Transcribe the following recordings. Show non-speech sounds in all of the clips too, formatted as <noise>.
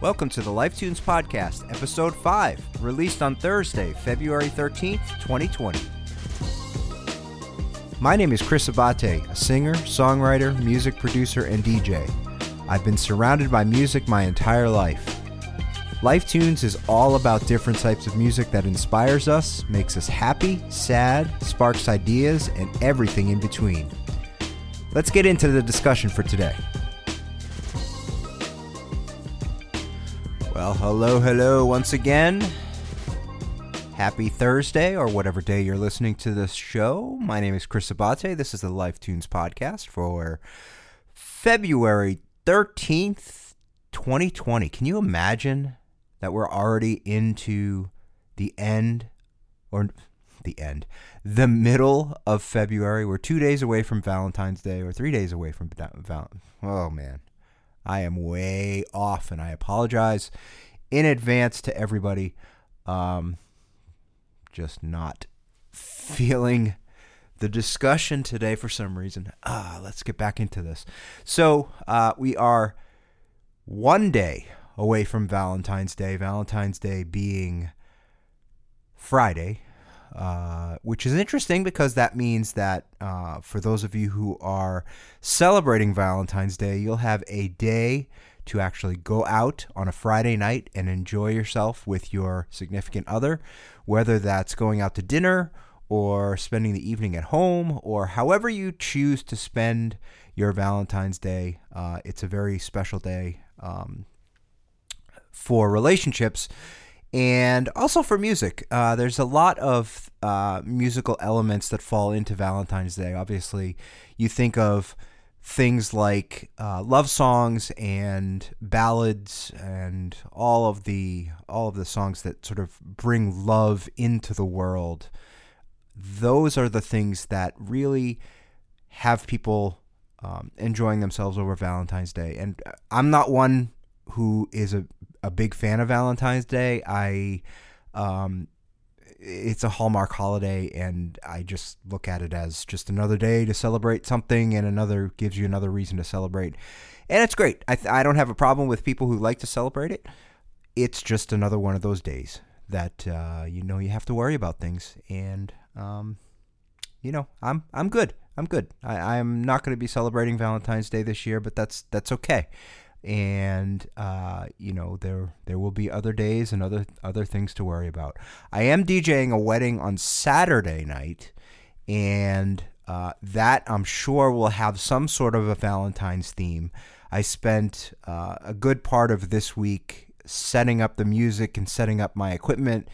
Welcome to the Life Tunes Podcast, Episode 5, released on Thursday, February 13th, 2020. My name is Chris Abate, a singer, songwriter, music producer, and DJ. I've been surrounded by music my entire life. Life Tunes is all about different types of music that inspires us, makes us happy, sad, sparks ideas, and everything in between. Let's get into the discussion for today. Well, hello, hello once again. Happy Thursday, or whatever day you're listening to this show. My name is Chris Abate. This is the Life Tunes podcast for February 13th, 2020. Can you imagine that we're already into the end, or the end, the middle of February? We're two days away from Valentine's Day, or three days away from Val. Oh, man. I am way off, and I apologize in advance to everybody. Um, just not feeling the discussion today for some reason. Ah, let's get back into this. So uh, we are one day away from Valentine's Day. Valentine's Day being Friday, uh, which is interesting because that means that uh, for those of you who are celebrating Valentine's Day, you'll have a day to actually go out on a Friday night and enjoy yourself with your significant other, whether that's going out to dinner or spending the evening at home or however you choose to spend your Valentine's Day. Uh, it's a very special day um, for relationships and also for music. Uh, there's a lot of uh, musical elements that fall into Valentine's Day. Obviously, you think of things like uh, love songs and ballads and all of the all of the songs that sort of bring love into the world. Those are the things that really have people um, enjoying themselves over Valentine's Day. And I'm not one who is a a big fan of Valentine's Day. I um, it's a Hallmark holiday, and I just look at it as just another day to celebrate something, and another gives you another reason to celebrate, and it's great. I I don't have a problem with people who like to celebrate it. It's just another one of those days that uh, you know you have to worry about things, and um, you know I'm I'm good. I'm good. I, I'm not going to be celebrating Valentine's Day this year, but that's that's okay and uh, you know there there will be other days and other other things to worry about. I am DJing a wedding on Saturday night, and uh, that I'm sure will have some sort of a Valentine's theme. I spent uh, a good part of this week setting up the music and setting up my equipment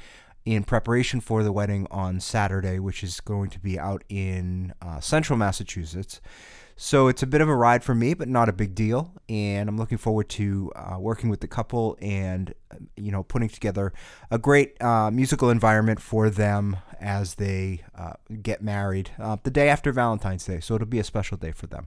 in preparation for the wedding on Saturday, which is going to be out in uh, central Massachusetts. So it's a bit of a ride for me, but not a big deal. And I'm looking forward to uh, working with the couple and, you know, putting together a great uh, musical environment for them as they uh, get married uh, the day after Valentine's Day. So it'll be a special day for them.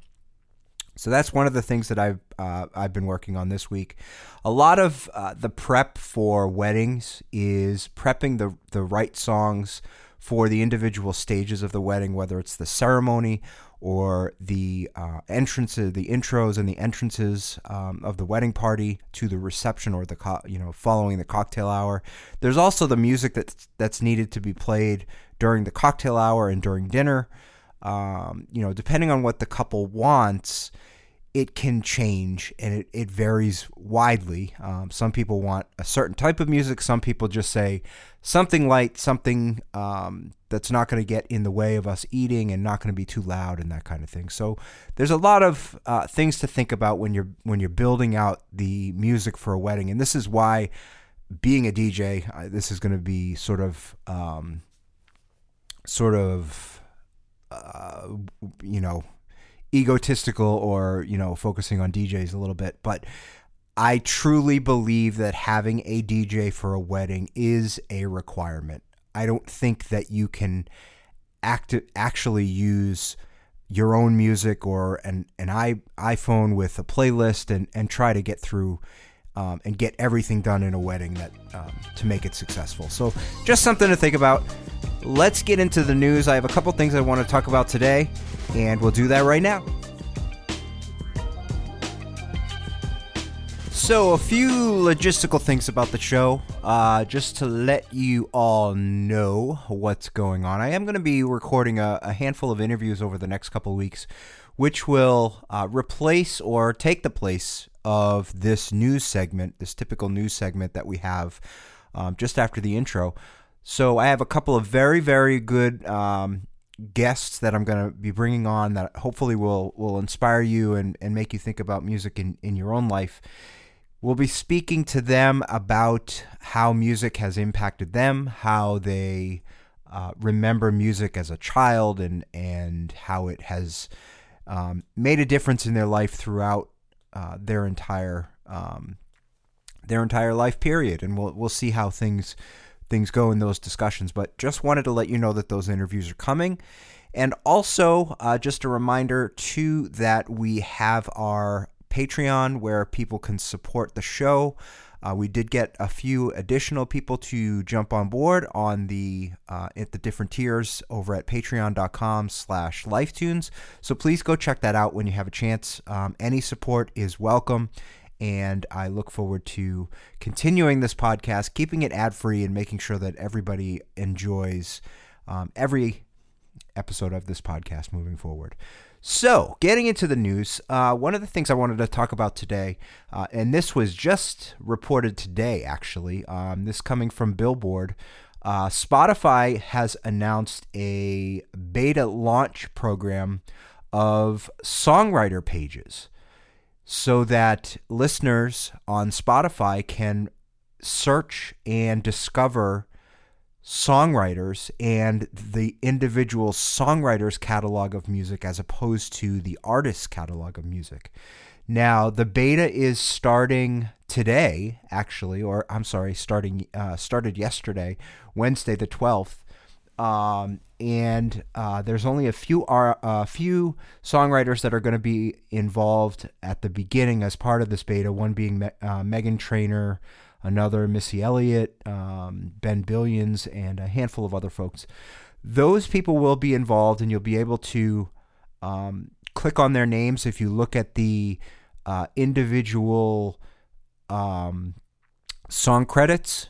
So that's one of the things that I've uh, I've been working on this week. A lot of uh, the prep for weddings is prepping the the right songs for the individual stages of the wedding, whether it's the ceremony or the uh, entrances, the intros and the entrances um, of the wedding party to the reception or the co- you know following the cocktail hour. There's also the music that's that's needed to be played during the cocktail hour and during dinner. Um, you know, depending on what the couple wants, it can change and it, it varies widely. Um, some people want a certain type of music. Some people just say something light, something um, that's not going to get in the way of us eating and not going to be too loud and that kind of thing. So there's a lot of uh, things to think about when you're when you're building out the music for a wedding, and this is why being a DJ, uh, this is going to be sort of um, sort of uh, you know egotistical or you know focusing on DJs a little bit, but I truly believe that having a DJ for a wedding is a requirement. I don't think that you can act actually use your own music or an an iPhone with a playlist and and try to get through um, and get everything done in a wedding that um, to make it successful. So just something to think about. Let's get into the news. I have a couple things I want to talk about today, and we'll do that right now. So, a few logistical things about the show, uh, just to let you all know what's going on. I am going to be recording a, a, handful of interviews over the next couple weeks, which will uh, replace or take the place of this news segment, this typical news segment that we have um, just after the intro. So, I have a couple of very, very good um, guests that I'm going to be bringing on that hopefully will will inspire you and, and make you think about music in, in your own life. We'll be speaking to them about how music has impacted them, how they uh, remember music as a child, and and how it has um, made a difference in their life throughout uh, their entire um, their entire life period. And we'll we'll see how things things go in those discussions. But just wanted to let you know that those interviews are coming. And also, uh, just a reminder too that we have our Patreon where people can support the show. Uh, we did get a few additional people to jump on board on the uh, at the different tiers over at patreon.com slash lifetunes so please go check that out when you have a chance um, any support is welcome and i look forward to continuing this podcast keeping it ad-free and making sure that everybody enjoys um, every episode of this podcast moving forward so, getting into the news, uh, one of the things I wanted to talk about today, uh, and this was just reported today, actually, um, this coming from Billboard. Uh, Spotify has announced a beta launch program of songwriter pages so that listeners on Spotify can search and discover songwriters and the individual songwriters catalog of music as opposed to the artist's catalog of music. Now, the beta is starting today, actually, or I'm sorry, starting uh, started yesterday, Wednesday the 12th. Um, and uh, there's only a few are a few songwriters that are going to be involved at the beginning as part of this beta. One being Me- uh, Meghan Trainor, another Missy Elliott, um, Ben Billions, and a handful of other folks. Those people will be involved, and you'll be able to um, click on their names if you look at the uh, individual um, song credits.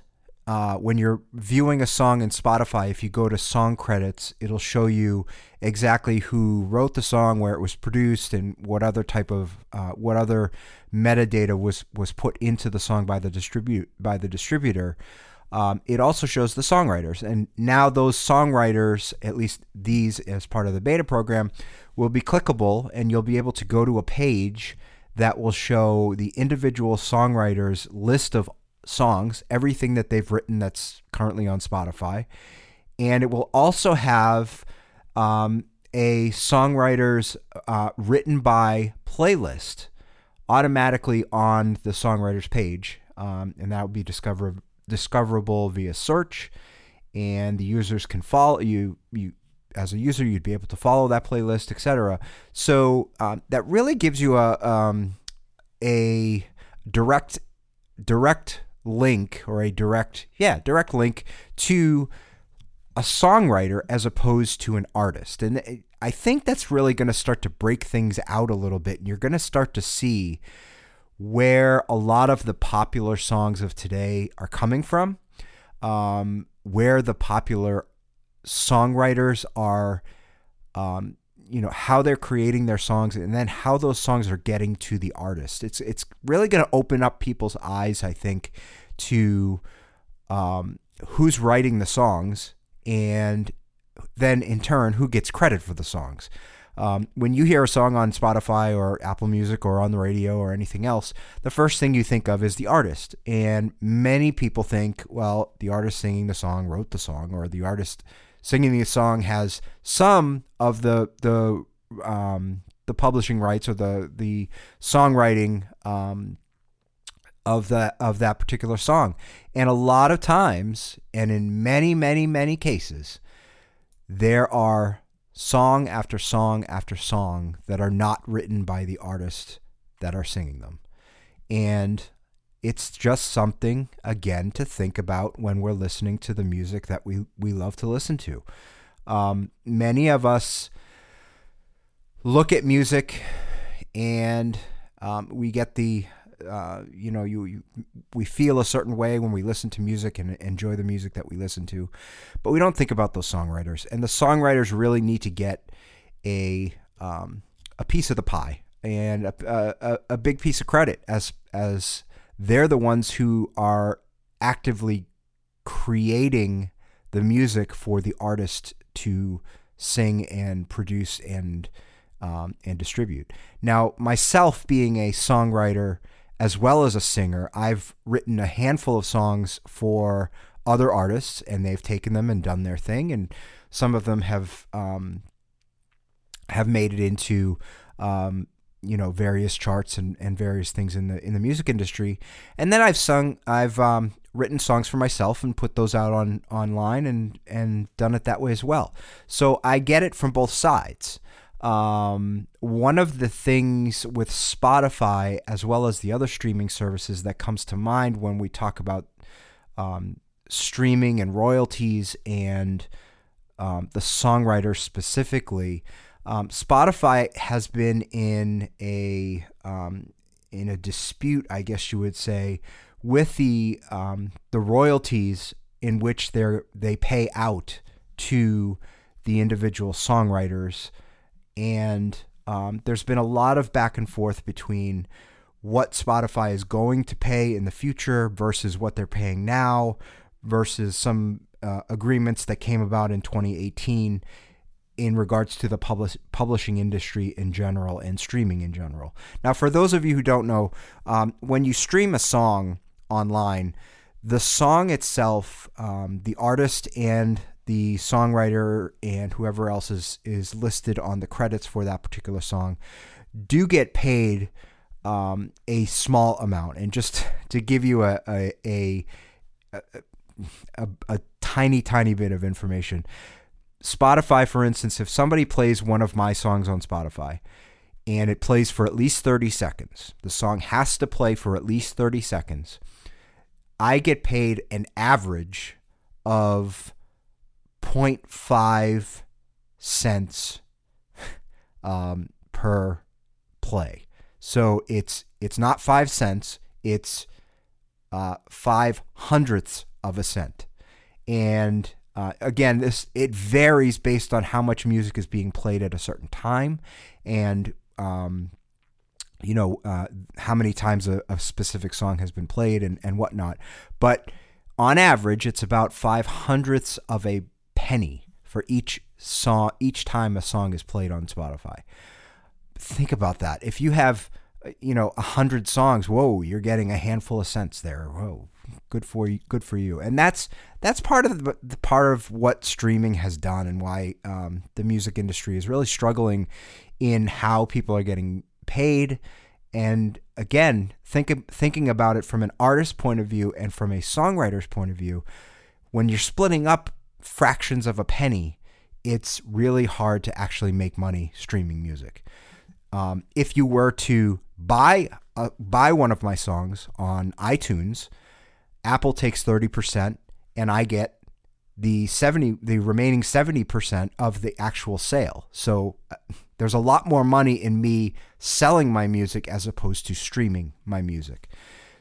Uh, when you're viewing a song in Spotify, if you go to song credits, it'll show you exactly who wrote the song, where it was produced, and what other type of uh, what other metadata was was put into the song by the distribute by the distributor. Um, it also shows the songwriters, and now those songwriters, at least these as part of the beta program, will be clickable, and you'll be able to go to a page that will show the individual songwriters list of songs, everything that they've written that's currently on Spotify, and it will also have um, a songwriter's uh, written by playlist automatically on the songwriter's page, um, and that will be discover- discoverable via search. And the users can follow you. You as a user, you'd be able to follow that playlist, etc. So um, that really gives you a um, a direct direct link or a direct yeah direct link to a songwriter as opposed to an artist. And I think that's really going to start to break things out a little bit. And you're going to start to see where a lot of the popular songs of today are coming from, um, where the popular songwriters are, um, you know, how they're creating their songs, and then how those songs are getting to the artist. It's it's really going to open up people's eyes, I think, to um, who's writing the songs and then in turn, who gets credit for the songs. Um, when you hear a song on Spotify or Apple Music or on the radio or anything else, the first thing you think of is the artist. And many people think, well, the artist singing the song wrote the song, or the artist singing the song has some of the the um, the publishing rights or the the songwriting um, of that of that particular song. And a lot of times, and in many, many, many cases, there are song after song after song that are not written by the artists that are singing them. And it's just something again to think about when we're listening to the music that we, we love to listen to. Um, many of us look at music and um, we get the uh, you know, you, you, we feel a certain way when we listen to music and enjoy the music that we listen to, but we don't think about those songwriters. And the songwriters really need to get a um, a piece of the pie and a, a, a big piece of credit as as they're the ones who are actively creating the music for the artist to sing and produce and um, and distribute. Now, myself being a songwriter as well as a singer, I've written a handful of songs for other artists, and they've taken them and done their thing, and some of them have um, have made it into um, you know various charts and, and various things in the in the music industry. And then I've sung, I've um, written songs for myself and put those out on online and and done it that way as well. So I get it from both sides. Um, one of the things with Spotify, as well as the other streaming services, that comes to mind when we talk about um, streaming and royalties and um, the songwriter specifically, um, Spotify has been in a um, in a dispute, I guess you would say, with the um, the royalties in which they they pay out to the individual songwriters. And um, there's been a lot of back and forth between what Spotify is going to pay in the future versus what they're paying now versus some uh, agreements that came about in 2018 in regards to the publish, publishing industry in general and streaming in general. Now, for those of you who don't know, um, when you stream a song online, the song itself, um, the artist and the songwriter and whoever else is is listed on the credits for that particular song do get paid um, a small amount. And just to give you a a, a a, a tiny tiny bit of information, Spotify, for instance, if somebody plays one of my songs on Spotify and it plays for at least 30 seconds, the song has to play for at least 30 seconds. I get paid an average of 0.5 cents um, per play. So it's it's not five cents; it's uh, five hundredths of a cent. And uh, again, this it varies based on how much music is being played at a certain time, and um, you know uh, how many times a, a, specific song has been played and and whatnot. But on average, it's about five hundredths of a penny for each song each time a song is played on Spotify. Think about that. If you have you know a hundred songs, whoa, you're getting a handful of cents there. Whoa, good for you. Good for you. And that's that's part of the, the part of what streaming has done and why um, the music industry is really struggling in how people are getting paid. And again, think, thinking about it from an artist's point of view and from a songwriter's point of view, when you're splitting up fractions of a penny, it's really hard to actually make money streaming music. Um, if you were to buy uh, buy one of my songs on iTunes, Apple takes thirty percent, and I get the seventy the remaining seventy percent of the actual sale. So uh, there's a lot more money in me selling my music as opposed to streaming my music.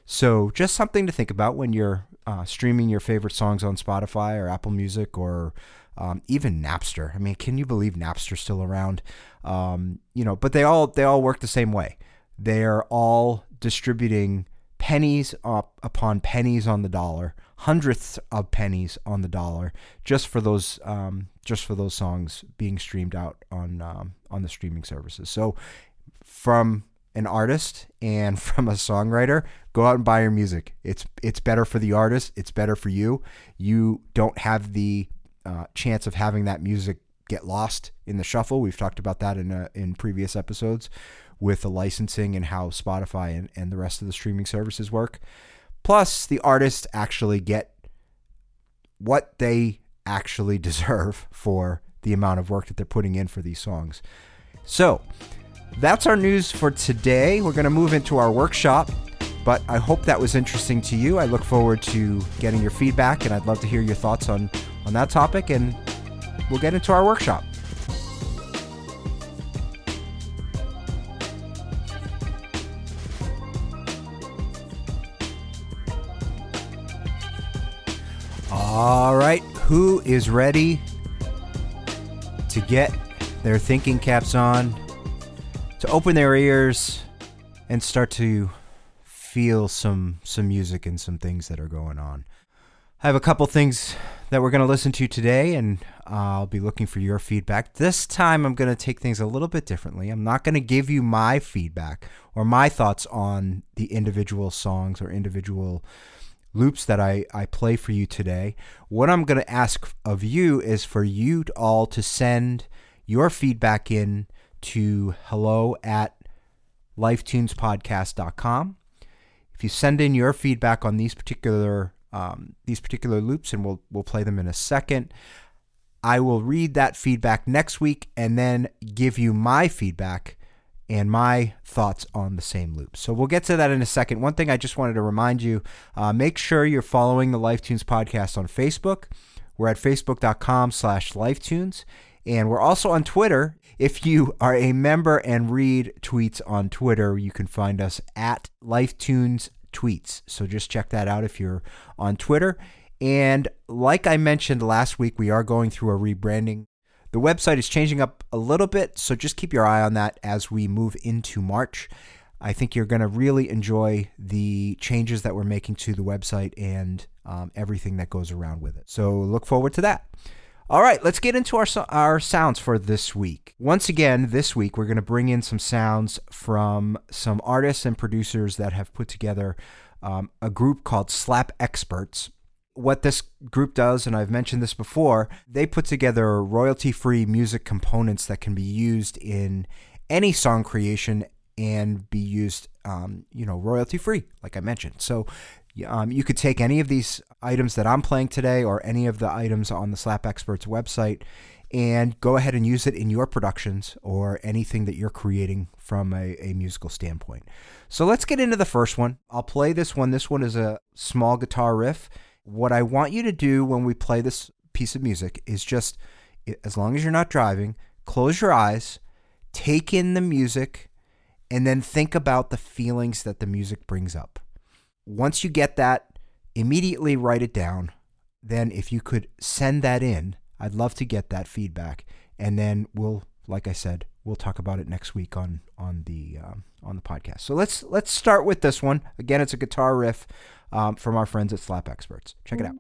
So just something to think about when you're uh, streaming your favorite songs on Spotify or Apple Music or um, even Napster. I mean, can you believe Napster's still around? Um, you know, but they all they all work the same way. They are all distributing pennies up upon pennies on the dollar, hundredths of pennies on the dollar, just for those um, just for those songs being streamed out on um, on the streaming services. So, from an artist and <laughs> from a songwriter, go out and buy your music. It's it's better for the artist. It's better for you. You don't have the uh, chance of having that music get lost in the shuffle. We've talked about that in uh, in previous episodes with the licensing and how Spotify and, and the rest of the streaming services work. Plus, the artists actually get what they actually <laughs> deserve for the amount of work that they're putting in for these songs. So, that's our news for today. We're going to move into our workshop, but I hope that was interesting to you. I look forward to getting your feedback, and I'd love to hear your thoughts on, on that topic, and we'll get into our workshop. All right, who is ready to get their thinking caps on, to open their ears, and start to feel some some music and some things that are going on? I have a couple things that we're going to listen to today, and I'll be looking for your feedback. This time, I'm going to take things a little bit differently. I'm not going to give you my feedback or my thoughts on the individual songs or individual loops that I, I play for you today. What I'm going to ask of you is for you all to send your feedback in to hello at lifetunespodcast.com. If you send in your feedback on these particular um, these particular loops, and we'll we'll play them in a second. I will read that feedback next week and then give you my feedback and my thoughts on the same loop. So we'll get to that in a second. One thing I just wanted to remind you uh, make sure you're following the Lifetunes podcast on Facebook. We're at facebook.com slash lifetunes. And we're also on Twitter. If you are a member and read tweets on Twitter, you can find us at Lifetunes Tweets. So just check that out if you're on Twitter. And like I mentioned last week, we are going through a rebranding the website is changing up a little bit, so just keep your eye on that as we move into March. I think you're going to really enjoy the changes that we're making to the website and um, everything that goes around with it. So look forward to that. All right, let's get into our our sounds for this week. Once again, this week we're going to bring in some sounds from some artists and producers that have put together um, a group called Slap Experts what this group does, and I've mentioned this before, they put together royalty free music components that can be used in any song creation and be used, um, you know, royalty free, like I mentioned. So um, you could take any of these items that I'm playing today or any of the items on the Slap Experts website and go ahead and use it in your productions or anything that you're creating from a, a, musical standpoint. So let's get into the first one. I'll play this one. This one is a small guitar riff what I want you to do when we play this piece of music is just, as long as you're not driving, close your eyes, take in the music, and then think about the feelings that the music brings up. Once you get that, immediately write it down. Then, if you could send that in, I'd love to get that feedback. And then we'll, like I said, we'll talk about it next week on on the um, on the podcast. So let's let's start with this one. Again, it's a guitar riff um, from our friends at Slap Experts. Check it out.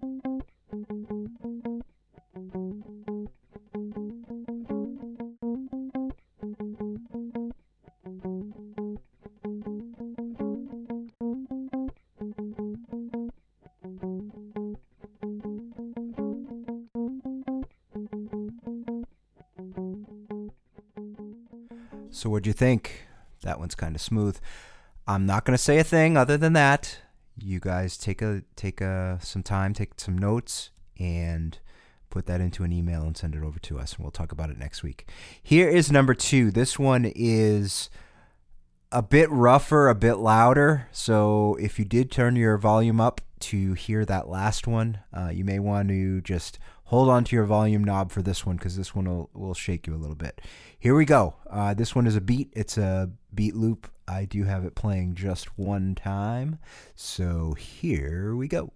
So, what'd you think? That one's kind of smooth. I'm not going to say a thing other than that you guys take a take a some time, take some notes, and put that into an email and send it over to us, and we'll talk about it next week. Here is number two. This one is a bit rougher, a bit louder. So if you did turn your volume up to hear that last one, uh, you may want to just hold on to your volume knob for this one because this one will, will shake you a little bit. Here we go. Uh, this one is a beat. It's a beat loop. I do have it playing just one time. So here we go.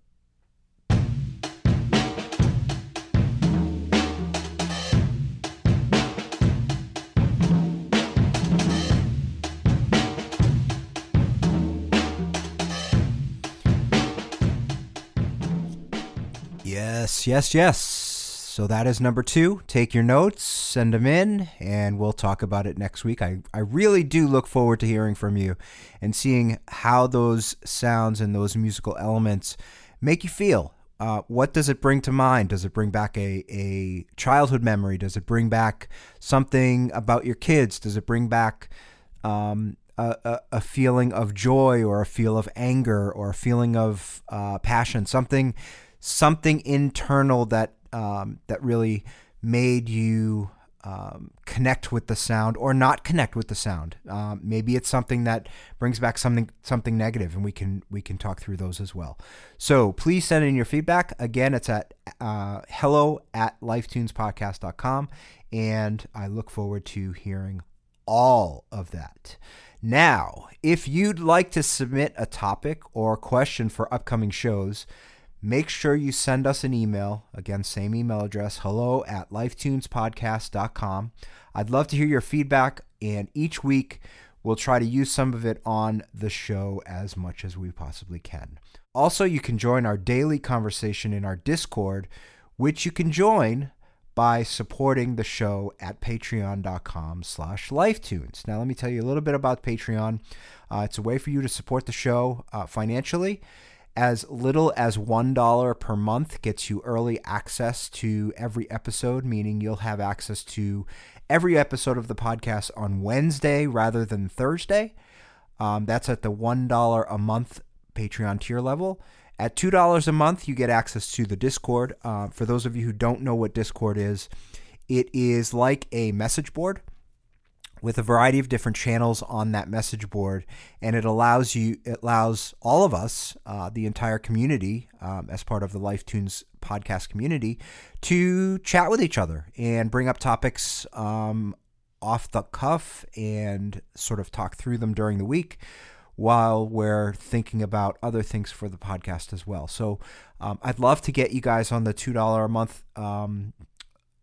Yes, yes, yes. So that is number two. Take your notes, send them in, and we'll talk about it next week. I, I really do look forward to hearing from you and seeing how those sounds and those musical elements make you feel. Uh, what does it bring to mind? Does it bring back a, a childhood memory? Does it bring back something about your kids? Does it bring back um, a, a, feeling of joy or a feel of anger or a feeling of uh, passion? Something something internal that um, that really made you um, connect with the sound or not connect with the sound. Um, maybe it's something that brings back something something negative, and we can we can talk through those as well. So please send in your feedback. Again, it's at uh, hello at lifetunespodcast.com, and I look forward to hearing all of that. Now, if you'd like to submit a topic or question for upcoming shows, make sure you send us an email. Again, same email address hello at lifetunespodcast.com. I'd love to hear your feedback, and each week we'll try to use some of it on the show as much as we possibly can. Also, you can join our daily conversation in our Discord, which you can join by supporting the show at patreon.com slash lifetunes now let me tell you a little bit about patreon uh, it's a way for you to support the show uh, financially as little as $1 per month gets you early access to every episode, meaning you'll have access to every episode of the podcast on Wednesday rather than Thursday. Um, that's at the $1 a month Patreon tier level. At $2 a month, you get access to the Discord. Uh, for those of you who don't know what Discord is, it is like a message board with a variety of different channels on that message board, and it allows you, it allows all of us, uh, the entire community, um, as part of the LifeTunes podcast community, to chat with each other and bring up topics um, off the cuff and sort of talk through them during the week while we're thinking about other things for the podcast as well. So um, I'd love to get you guys on the $2 a month um,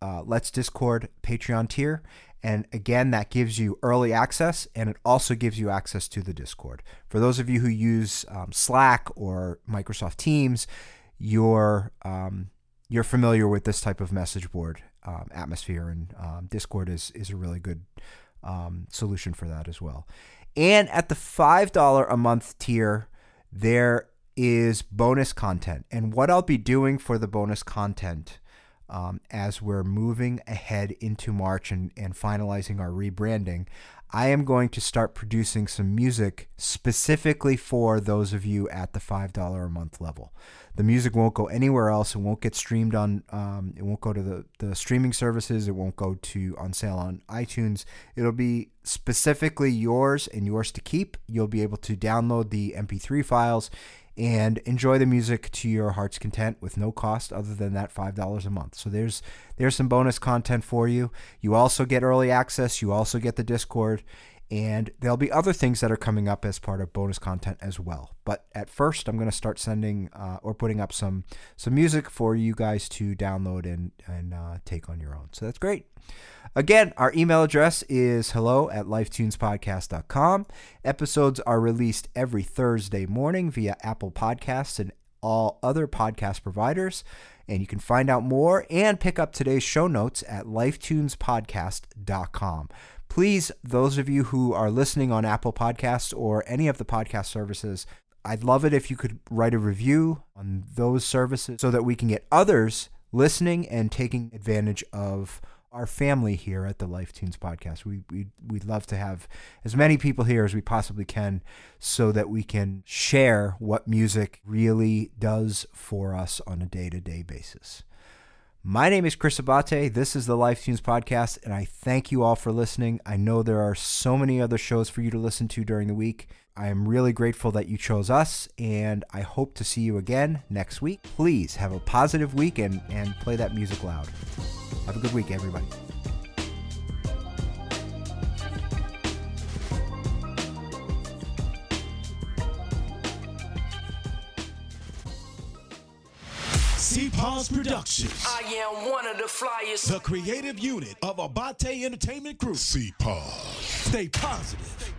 uh, Let's Discord Patreon tier. And again, that gives you early access and it also gives you access to the Discord. For those of you who use um, Slack or Microsoft Teams, you're, um, you're familiar with this type of message board um, atmosphere, and um, Discord is, is a really good um, solution for that as well. And at the $5 a month tier, there is bonus content. And what I'll be doing for the bonus content um, as we're moving ahead into March and, and finalizing our rebranding, I am going to start producing some music specifically for those of you at the $5 a month level. The music won't go anywhere else. It won't get streamed on, um, it won't go to the, the streaming services. It won't go to on sale on iTunes. It'll be specifically yours and yours to keep. You'll be able to download the MP3 files and enjoy the music to your heart's content with no cost other than that $5 a month. So there's there's some bonus content for you. You also get early access, you also get the Discord, and there'll be other things that are coming up as part of bonus content as well. But at first, I'm going to start sending uh, or putting up some some music for you guys to download and and uh, take on your own. So that's great. Again, our email address is hello at lifetunespodcast.com. Episodes are released every Thursday morning via Apple Podcasts and all other podcast providers. And you can find out more and pick up today's show notes at lifetunespodcast.com. Please, those of you who are listening on Apple Podcasts or any of the podcast services, I'd love it if you could write a review on those services so that we can get others listening and taking advantage of our family here at the Life Tunes podcast. We, we, we'd love to have as many people here as we possibly can so that we can share what music really does for us on a day to day basis. My name is Chris Abate. This is the Life Tunes podcast, and I thank you all for listening. I know there are so many other shows for you to listen to during the week. I am really grateful that you chose us, and I hope to see you again next week. Please have a positive week and, and play that music loud. Have a good week, everybody. C-Pause Productions. I am one of the flyest. The creative unit of Abate Entertainment Group. C-Pause. Stay positive.